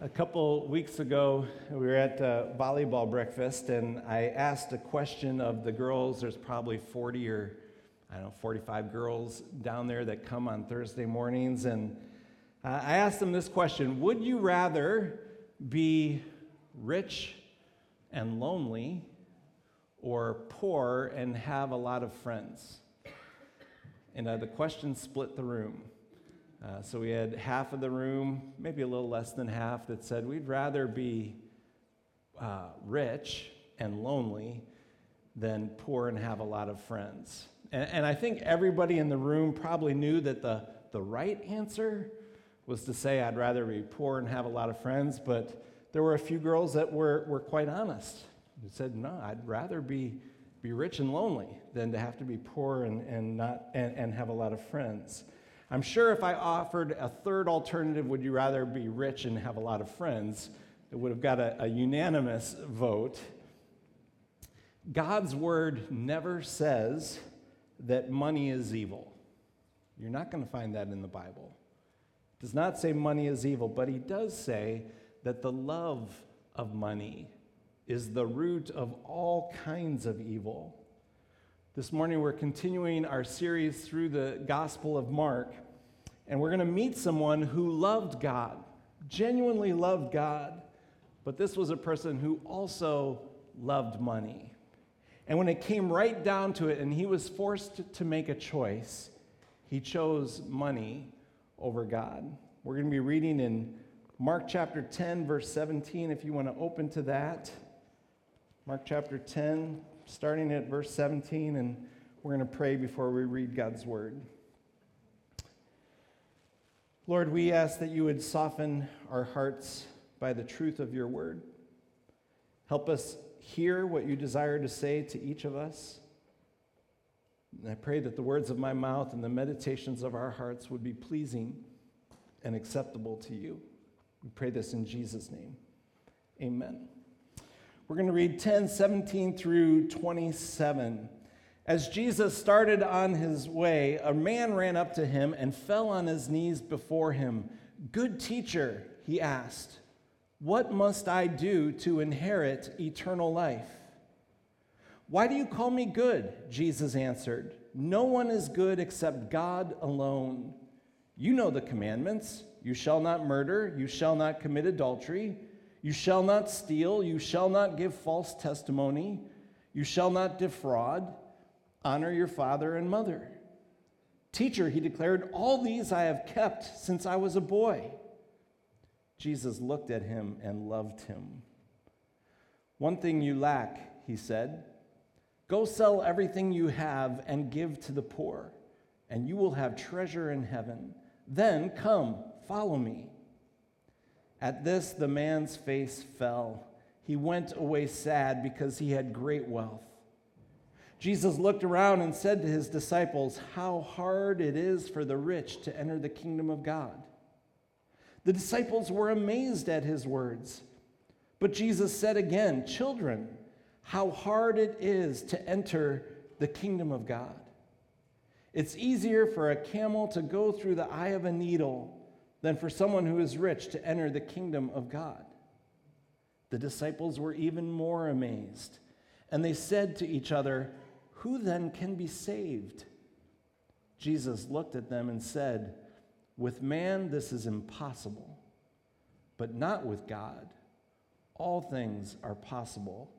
A couple weeks ago, we were at uh, volleyball breakfast, and I asked a question of the girls. There's probably 40 or, I don't know, 45 girls down there that come on Thursday mornings. And I asked them this question Would you rather be rich and lonely or poor and have a lot of friends? And uh, the question split the room. Uh, so we had half of the room, maybe a little less than half, that said we'd rather be uh, rich and lonely than poor and have a lot of friends. And, and I think everybody in the room probably knew that the, the right answer was to say, I'd rather be poor and have a lot of friends, but there were a few girls that were, were quite honest. Who said, No, I'd rather be, be rich and lonely than to have to be poor and, and, not, and, and have a lot of friends. I'm sure if I offered a third alternative, would you rather be rich and have a lot of friends, it would have got a, a unanimous vote. God's word never says that money is evil. You're not going to find that in the Bible. It does not say money is evil, but he does say that the love of money is the root of all kinds of evil. This morning, we're continuing our series through the Gospel of Mark, and we're going to meet someone who loved God, genuinely loved God, but this was a person who also loved money. And when it came right down to it, and he was forced to make a choice, he chose money over God. We're going to be reading in Mark chapter 10, verse 17, if you want to open to that. Mark chapter 10, starting at verse 17, and we're going to pray before we read God's word. Lord, we ask that you would soften our hearts by the truth of your word. Help us hear what you desire to say to each of us. And I pray that the words of my mouth and the meditations of our hearts would be pleasing and acceptable to you. We pray this in Jesus' name. Amen. We're going to read 10, 17 through 27. As Jesus started on his way, a man ran up to him and fell on his knees before him. Good teacher, he asked, what must I do to inherit eternal life? Why do you call me good? Jesus answered. No one is good except God alone. You know the commandments you shall not murder, you shall not commit adultery. You shall not steal. You shall not give false testimony. You shall not defraud. Honor your father and mother. Teacher, he declared, all these I have kept since I was a boy. Jesus looked at him and loved him. One thing you lack, he said. Go sell everything you have and give to the poor, and you will have treasure in heaven. Then come, follow me. At this, the man's face fell. He went away sad because he had great wealth. Jesus looked around and said to his disciples, How hard it is for the rich to enter the kingdom of God. The disciples were amazed at his words. But Jesus said again, Children, how hard it is to enter the kingdom of God. It's easier for a camel to go through the eye of a needle than for someone who is rich to enter the kingdom of God. The disciples were even more amazed, and they said to each other, Who then can be saved? Jesus looked at them and said, With man this is impossible, but not with God. All things are possible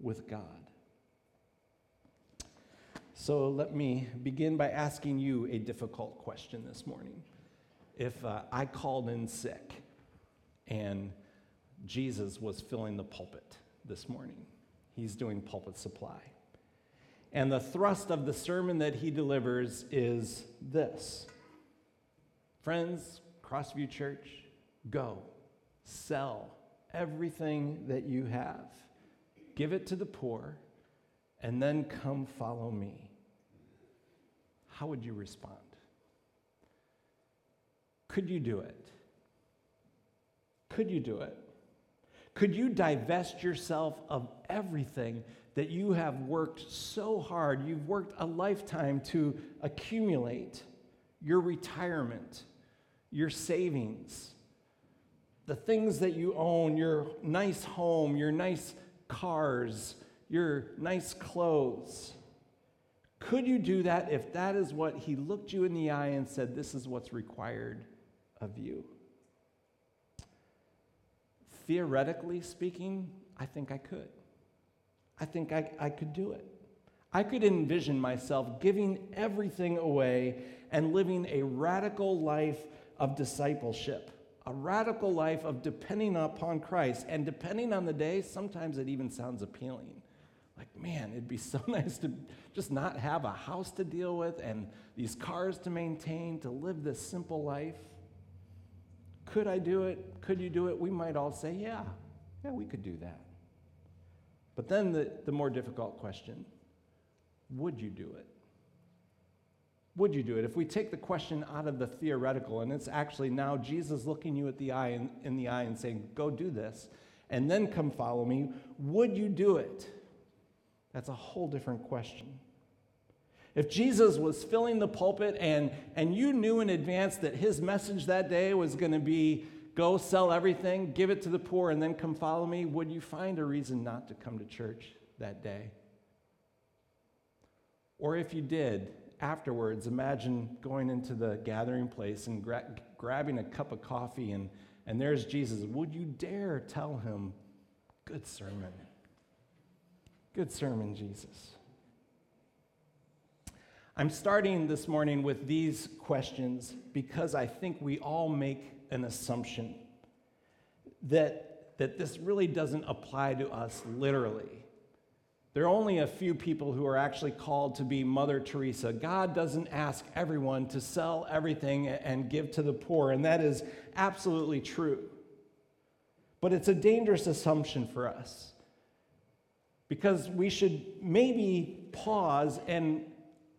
with God. So let me begin by asking you a difficult question this morning if uh, I called in sick and Jesus was filling the pulpit this morning. He's doing pulpit supply. And the thrust of the sermon that he delivers is this Friends, Crossview Church, go, sell everything that you have, give it to the poor, and then come follow me. How would you respond? Could you do it? Could you do it? Could you divest yourself of everything that you have worked so hard? You've worked a lifetime to accumulate your retirement, your savings, the things that you own, your nice home, your nice cars, your nice clothes. Could you do that if that is what he looked you in the eye and said, This is what's required of you? Theoretically speaking, I think I could. I think I, I could do it. I could envision myself giving everything away and living a radical life of discipleship, a radical life of depending upon Christ. And depending on the day, sometimes it even sounds appealing. Like, man, it'd be so nice to just not have a house to deal with and these cars to maintain, to live this simple life. Could I do it? Could you do it? We might all say, yeah, yeah, we could do that. But then the, the more difficult question would you do it? Would you do it? If we take the question out of the theoretical and it's actually now Jesus looking you at the eye in, in the eye and saying, Go do this, and then come follow me, would you do it? That's a whole different question. If Jesus was filling the pulpit and, and you knew in advance that his message that day was going to be go sell everything, give it to the poor, and then come follow me, would you find a reason not to come to church that day? Or if you did, afterwards, imagine going into the gathering place and gra- grabbing a cup of coffee, and, and there's Jesus. Would you dare tell him, Good sermon? Good sermon, Jesus. I'm starting this morning with these questions because I think we all make an assumption that, that this really doesn't apply to us literally. There are only a few people who are actually called to be Mother Teresa. God doesn't ask everyone to sell everything and give to the poor, and that is absolutely true. But it's a dangerous assumption for us because we should maybe pause and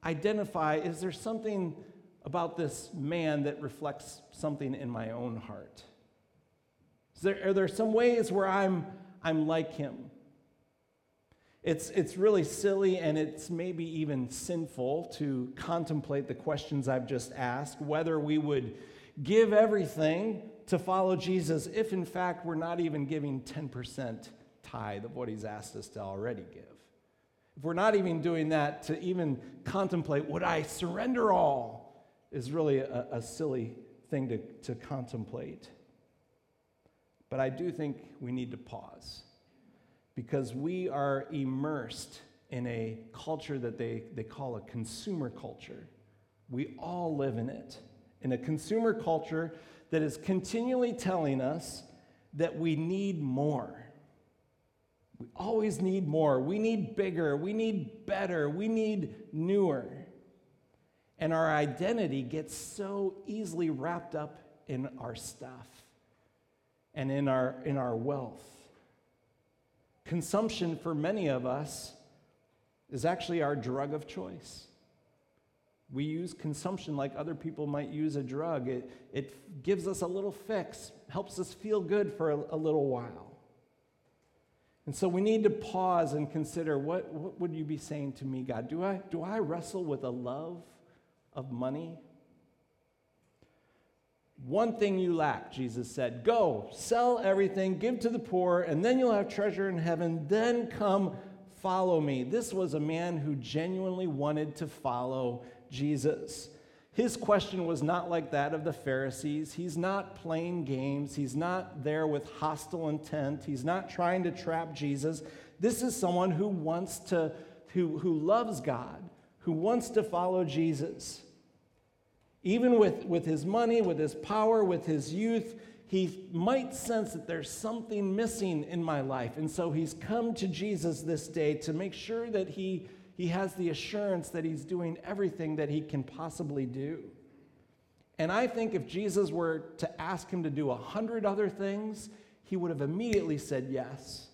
identify is there something about this man that reflects something in my own heart? There, are there some ways where I'm, I'm like him? It's, it's really silly and it's maybe even sinful to contemplate the questions I've just asked, whether we would give everything to follow Jesus if, in fact, we're not even giving 10% tithe of what he's asked us to already give. If we're not even doing that to even contemplate, would I surrender all, is really a, a silly thing to, to contemplate. But I do think we need to pause because we are immersed in a culture that they, they call a consumer culture. We all live in it, in a consumer culture that is continually telling us that we need more. We always need more. We need bigger. We need better. We need newer. And our identity gets so easily wrapped up in our stuff and in our, in our wealth. Consumption for many of us is actually our drug of choice. We use consumption like other people might use a drug. It, it gives us a little fix, helps us feel good for a, a little while. And so we need to pause and consider what, what would you be saying to me, God? Do I, do I wrestle with a love of money? One thing you lack, Jesus said go, sell everything, give to the poor, and then you'll have treasure in heaven. Then come follow me. This was a man who genuinely wanted to follow Jesus. His question was not like that of the Pharisees. He's not playing games. He's not there with hostile intent. He's not trying to trap Jesus. This is someone who wants to, who, who loves God, who wants to follow Jesus. Even with, with his money, with his power, with his youth, he might sense that there's something missing in my life. And so he's come to Jesus this day to make sure that he, he has the assurance that he's doing everything that he can possibly do. And I think if Jesus were to ask him to do a hundred other things, he would have immediately said yes.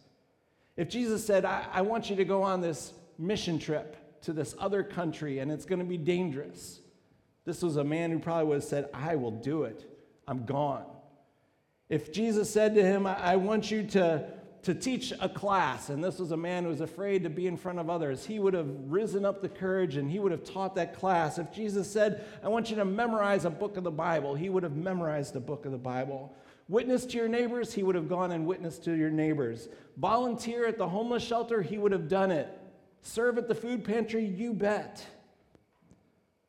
If Jesus said, I, I want you to go on this mission trip to this other country and it's going to be dangerous, this was a man who probably would have said, I will do it. I'm gone. If Jesus said to him, I want you to, to teach a class, and this was a man who was afraid to be in front of others, he would have risen up the courage and he would have taught that class. If Jesus said, I want you to memorize a book of the Bible, he would have memorized a book of the Bible. Witness to your neighbors, he would have gone and witnessed to your neighbors. Volunteer at the homeless shelter, he would have done it. Serve at the food pantry, you bet.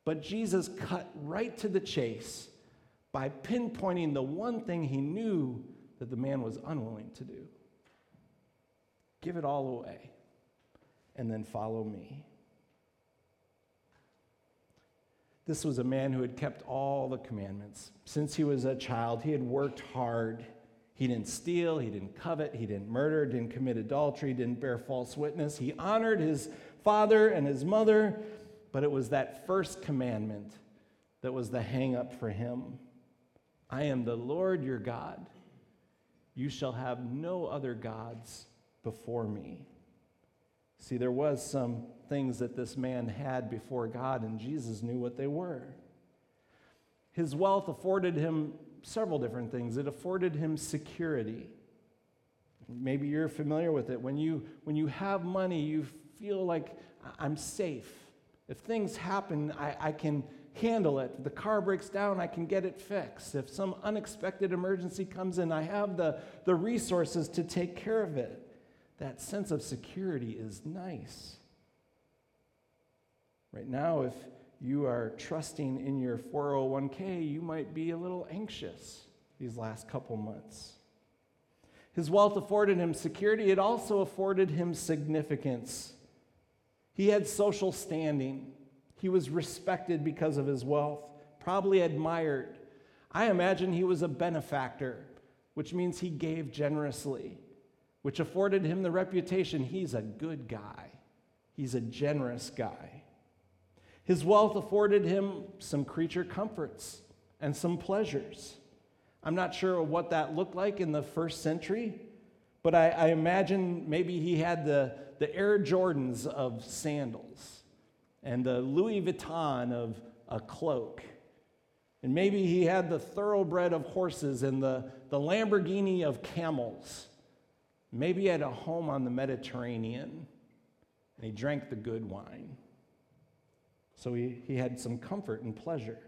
But Jesus cut right to the chase by pinpointing the one thing he knew that the man was unwilling to do give it all away and then follow me. This was a man who had kept all the commandments. Since he was a child, he had worked hard. He didn't steal, he didn't covet, he didn't murder, didn't commit adultery, didn't bear false witness. He honored his father and his mother, but it was that first commandment that was the hang up for him. I am the Lord your God. You shall have no other gods before me. See, there was some things that this man had before God, and Jesus knew what they were. His wealth afforded him several different things. It afforded him security. Maybe you're familiar with it. When you, when you have money, you feel like I'm safe. If things happen, I, I can handle it. If the car breaks down, I can get it fixed. If some unexpected emergency comes in, I have the, the resources to take care of it that sense of security is nice. Right now, if you are trusting in your 401k, you might be a little anxious these last couple months. His wealth afforded him security, it also afforded him significance. He had social standing, he was respected because of his wealth, probably admired. I imagine he was a benefactor, which means he gave generously which afforded him the reputation he's a good guy, he's a generous guy. His wealth afforded him some creature comforts and some pleasures. I'm not sure what that looked like in the first century, but I, I imagine maybe he had the, the Air Jordans of sandals and the Louis Vuitton of a cloak. And maybe he had the thoroughbred of horses and the, the Lamborghini of camels. Maybe he had a home on the Mediterranean and he drank the good wine. So he, he had some comfort and pleasure.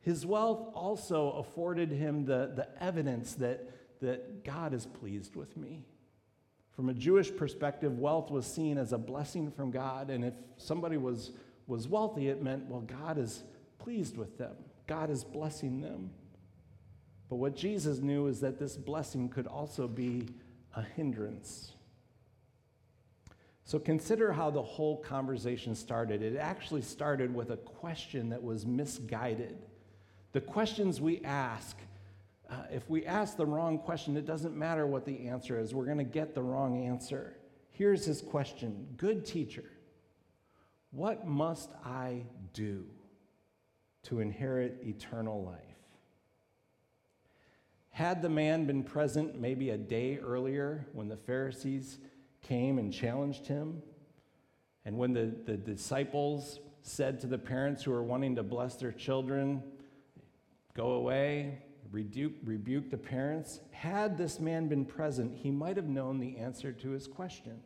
His wealth also afforded him the, the evidence that, that God is pleased with me. From a Jewish perspective, wealth was seen as a blessing from God. And if somebody was, was wealthy, it meant, well, God is pleased with them, God is blessing them. But what Jesus knew is that this blessing could also be a hindrance. So consider how the whole conversation started. It actually started with a question that was misguided. The questions we ask, uh, if we ask the wrong question, it doesn't matter what the answer is, we're going to get the wrong answer. Here's his question Good teacher, what must I do to inherit eternal life? Had the man been present maybe a day earlier when the Pharisees came and challenged him, and when the, the disciples said to the parents who were wanting to bless their children, Go away, rebuke, rebuke the parents, had this man been present, he might have known the answer to his question.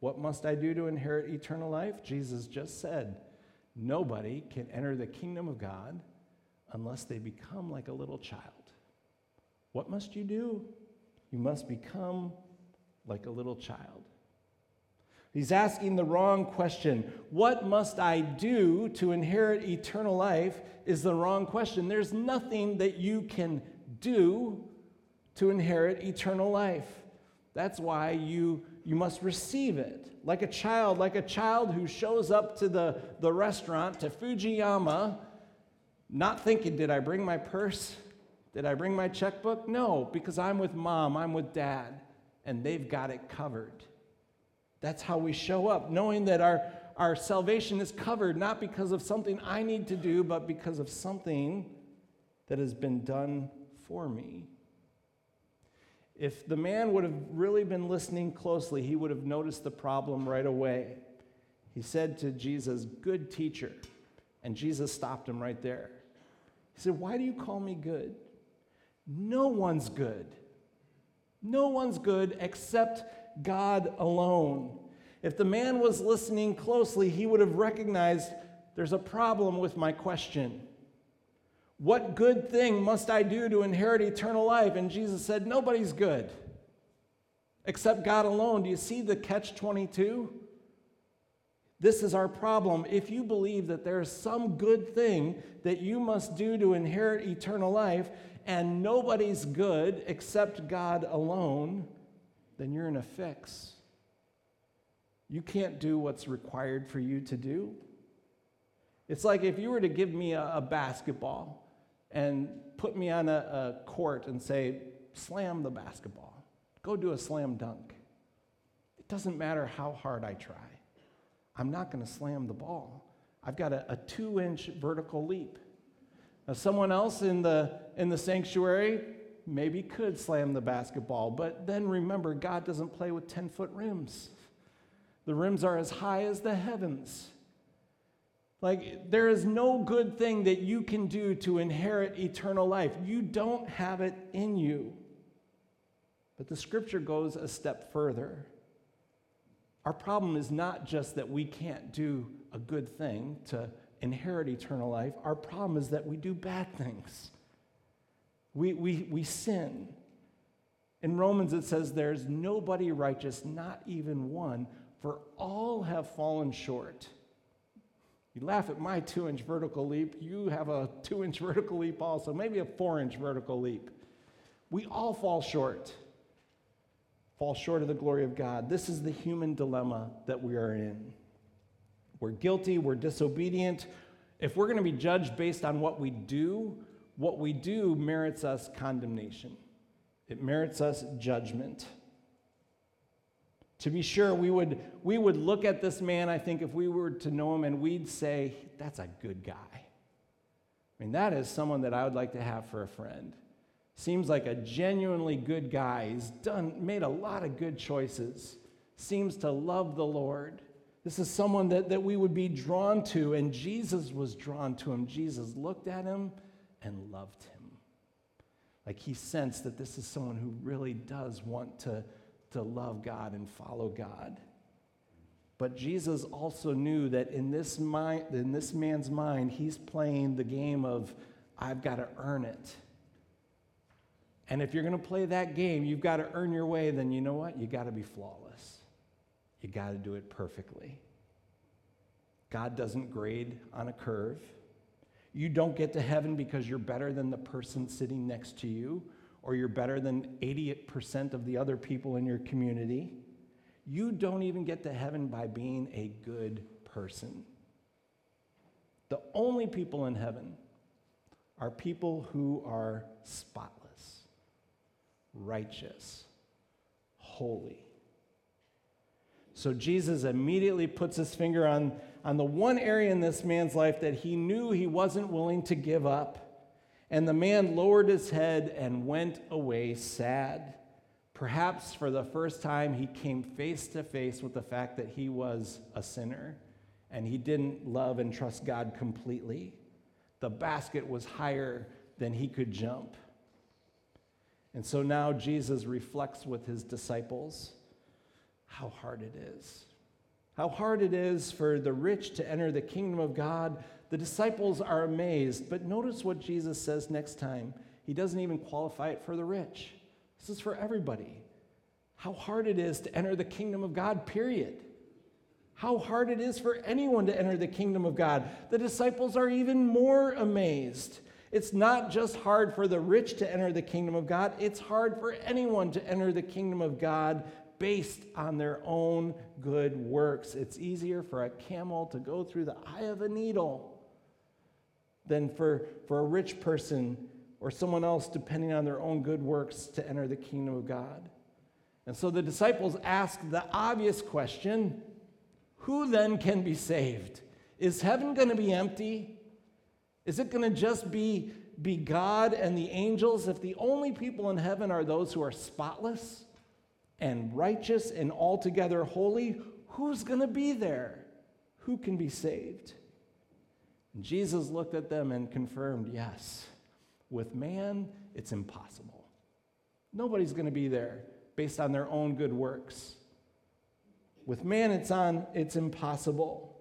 What must I do to inherit eternal life? Jesus just said, Nobody can enter the kingdom of God unless they become like a little child. What must you do? You must become like a little child. He's asking the wrong question. What must I do to inherit eternal life? Is the wrong question. There's nothing that you can do to inherit eternal life. That's why you, you must receive it. Like a child, like a child who shows up to the, the restaurant, to Fujiyama, not thinking, did I bring my purse? Did I bring my checkbook? No, because I'm with mom, I'm with dad, and they've got it covered. That's how we show up, knowing that our, our salvation is covered not because of something I need to do, but because of something that has been done for me. If the man would have really been listening closely, he would have noticed the problem right away. He said to Jesus, Good teacher. And Jesus stopped him right there. He said, Why do you call me good? No one's good. No one's good except God alone. If the man was listening closely, he would have recognized there's a problem with my question. What good thing must I do to inherit eternal life? And Jesus said, Nobody's good except God alone. Do you see the catch 22? This is our problem. If you believe that there's some good thing that you must do to inherit eternal life, and nobody's good except God alone, then you're in a fix. You can't do what's required for you to do. It's like if you were to give me a, a basketball and put me on a, a court and say, slam the basketball, go do a slam dunk. It doesn't matter how hard I try. I'm not going to slam the ball. I've got a, a two inch vertical leap. Now, someone else in the, in the sanctuary maybe could slam the basketball, but then remember, God doesn't play with 10 foot rims. The rims are as high as the heavens. Like, there is no good thing that you can do to inherit eternal life. You don't have it in you. But the scripture goes a step further. Our problem is not just that we can't do a good thing to inherit eternal life, our problem is that we do bad things. We, we, we sin. In Romans, it says, There's nobody righteous, not even one, for all have fallen short. You laugh at my two inch vertical leap, you have a two inch vertical leap also, maybe a four inch vertical leap. We all fall short, fall short of the glory of God. This is the human dilemma that we are in. We're guilty, we're disobedient. If we're going to be judged based on what we do, what we do merits us condemnation, it merits us judgment. To be sure, we would, we would look at this man, I think, if we were to know him, and we'd say, that's a good guy. I mean, that is someone that I would like to have for a friend. Seems like a genuinely good guy. He's done, made a lot of good choices. Seems to love the Lord. This is someone that, that we would be drawn to, and Jesus was drawn to him. Jesus looked at him and loved him. Like he sensed that this is someone who really does want to to love God and follow God. But Jesus also knew that in this, mind, in this man's mind, he's playing the game of, I've got to earn it. And if you're going to play that game, you've got to earn your way, then you know what? You've got to be flawless. You got to do it perfectly. God doesn't grade on a curve. You don't get to heaven because you're better than the person sitting next to you or you're better than 88% of the other people in your community. You don't even get to heaven by being a good person. The only people in heaven are people who are spotless, righteous, holy. So Jesus immediately puts his finger on, on the one area in this man's life that he knew he wasn't willing to give up and the man lowered his head and went away sad. Perhaps for the first time, he came face to face with the fact that he was a sinner and he didn't love and trust God completely. The basket was higher than he could jump. And so now Jesus reflects with his disciples how hard it is. How hard it is for the rich to enter the kingdom of God the disciples are amazed, but notice what Jesus says next time. He doesn't even qualify it for the rich. This is for everybody. How hard it is to enter the kingdom of God, period. How hard it is for anyone to enter the kingdom of God. The disciples are even more amazed. It's not just hard for the rich to enter the kingdom of God, it's hard for anyone to enter the kingdom of God based on their own good works. It's easier for a camel to go through the eye of a needle than for, for a rich person or someone else, depending on their own good works, to enter the kingdom of God. And so the disciples ask the obvious question who then can be saved? Is heaven going to be empty? Is it going to just be, be God and the angels if the only people in heaven are those who are spotless and righteous and altogether holy? Who's going to be there? Who can be saved? Jesus looked at them and confirmed yes, with man, it's impossible. Nobody's going to be there based on their own good works. With man, it's on, it's impossible.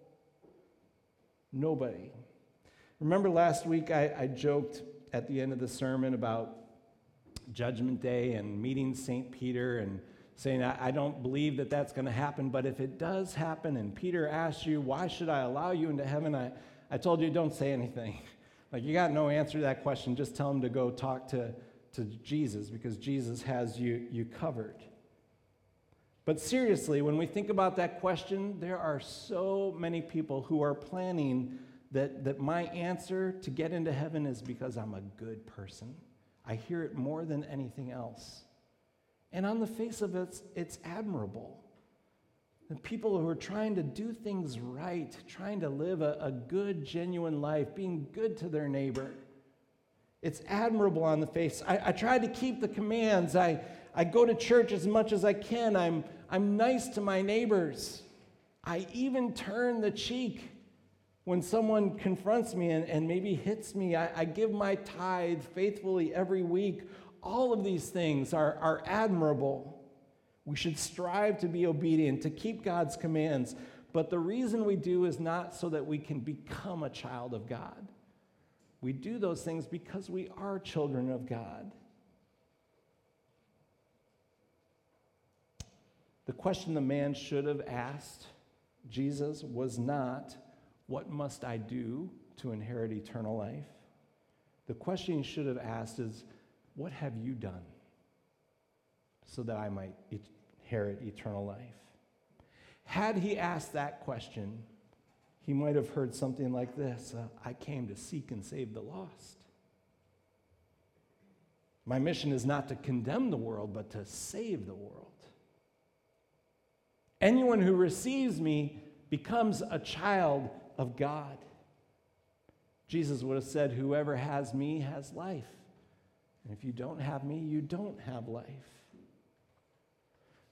Nobody. Remember last week I, I joked at the end of the sermon about Judgment Day and meeting St. Peter and saying, I, don't believe that that's going to happen, but if it does happen and Peter asks you, Why should I allow you into heaven? I, I told you, don't say anything. Like, you got no answer to that question. Just tell him to go talk to, to Jesus because Jesus has you, you covered. But seriously, when we think about that question, there are so many people who are planning that, that my answer to get into heaven is because I'm a good person. I hear it more than anything else. And on the face of it, it's admirable. The people who are trying to do things right, trying to live a, a good, genuine life, being good to their neighbor. It's admirable on the face. I, I try to keep the commands. I, I go to church as much as I can. I'm, I'm nice to my neighbors. I even turn the cheek when someone confronts me and, and maybe hits me, I, I give my tithe faithfully every week. All of these things are, are admirable. We should strive to be obedient, to keep God's commands. But the reason we do is not so that we can become a child of God. We do those things because we are children of God. The question the man should have asked Jesus was not, what must I do to inherit eternal life? The question you should have asked is, What have you done so that I might inherit eternal life? Had he asked that question, he might have heard something like this uh, I came to seek and save the lost. My mission is not to condemn the world, but to save the world. Anyone who receives me becomes a child of God. Jesus would have said, Whoever has me has life. And if you don't have me, you don't have life.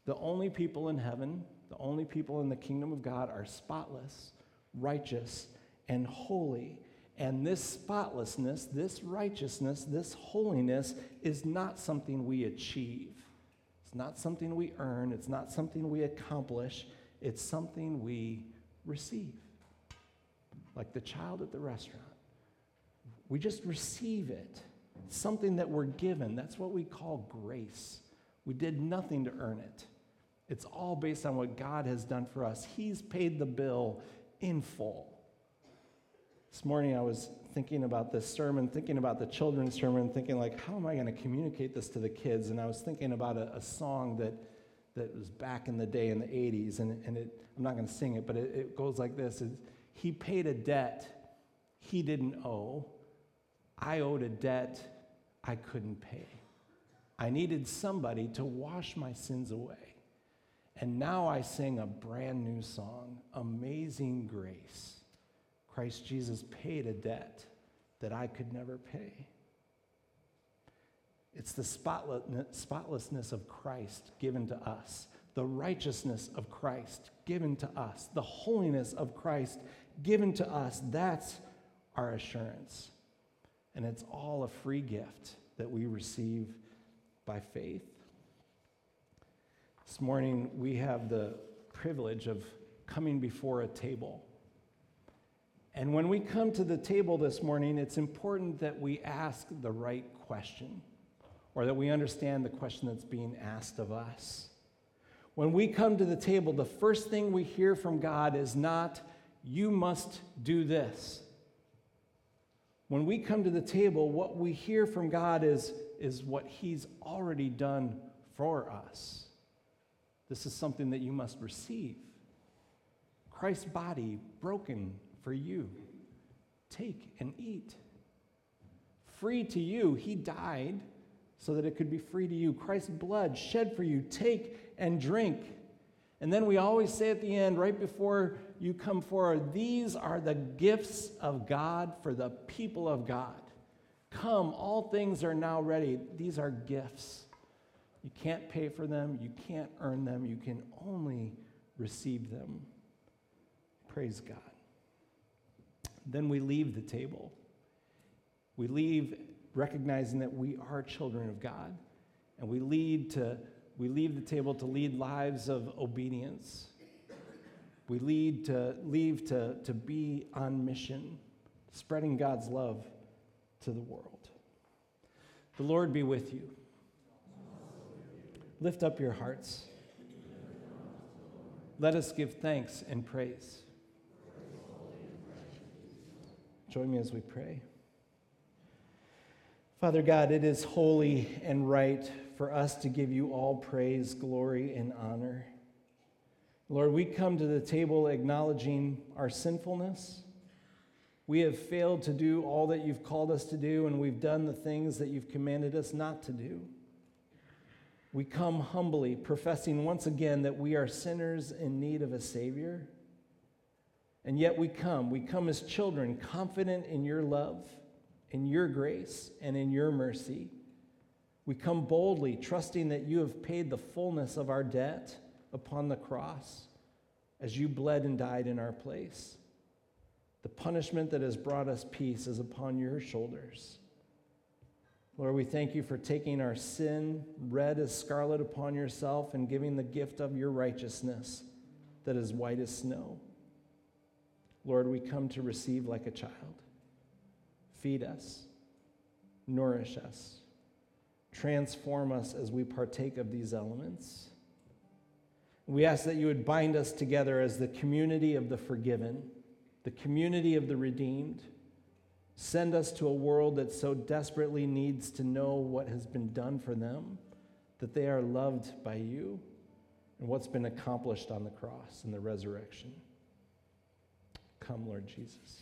The only people in heaven, the only people in the kingdom of God are spotless, righteous, and holy. And this spotlessness, this righteousness, this holiness is not something we achieve. It's not something we earn. It's not something we accomplish. It's something we receive like the child at the restaurant. We just receive it. Something that we're given. That's what we call grace. We did nothing to earn it. It's all based on what God has done for us. He's paid the bill in full. This morning I was thinking about this sermon, thinking about the children's sermon, thinking like, how am I going to communicate this to the kids? And I was thinking about a, a song that, that was back in the day in the 80s, and, and it, I'm not going to sing it, but it, it goes like this. It's, he paid a debt he didn't owe. I owed a debt I couldn't pay. I needed somebody to wash my sins away. And now I sing a brand new song, Amazing Grace. Christ Jesus paid a debt that I could never pay. It's the spotlessness of Christ given to us, the righteousness of Christ given to us, the holiness of Christ given to us. That's our assurance. And it's all a free gift that we receive by faith. This morning, we have the privilege of coming before a table. And when we come to the table this morning, it's important that we ask the right question or that we understand the question that's being asked of us. When we come to the table, the first thing we hear from God is not, you must do this. When we come to the table, what we hear from God is, is what He's already done for us. This is something that you must receive. Christ's body broken for you. Take and eat. Free to you, He died so that it could be free to you. Christ's blood shed for you. Take and drink. And then we always say at the end, right before you come forward, these are the gifts of God for the people of God. Come, all things are now ready. These are gifts. You can't pay for them, you can't earn them, you can only receive them. Praise God. Then we leave the table. We leave recognizing that we are children of God, and we lead to we leave the table to lead lives of obedience. We lead to leave to, to be on mission, spreading God's love to the world. The Lord be with you. Lift up your hearts. Let us give thanks and praise. Join me as we pray. Father God, it is holy and right for us to give you all praise, glory, and honor. Lord, we come to the table acknowledging our sinfulness. We have failed to do all that you've called us to do, and we've done the things that you've commanded us not to do. We come humbly, professing once again that we are sinners in need of a Savior. And yet we come. We come as children, confident in your love, in your grace, and in your mercy. We come boldly, trusting that you have paid the fullness of our debt upon the cross as you bled and died in our place. The punishment that has brought us peace is upon your shoulders. Lord, we thank you for taking our sin, red as scarlet, upon yourself and giving the gift of your righteousness that is white as snow. Lord, we come to receive like a child. Feed us, nourish us, transform us as we partake of these elements. We ask that you would bind us together as the community of the forgiven, the community of the redeemed Send us to a world that so desperately needs to know what has been done for them, that they are loved by you, and what's been accomplished on the cross and the resurrection. Come, Lord Jesus.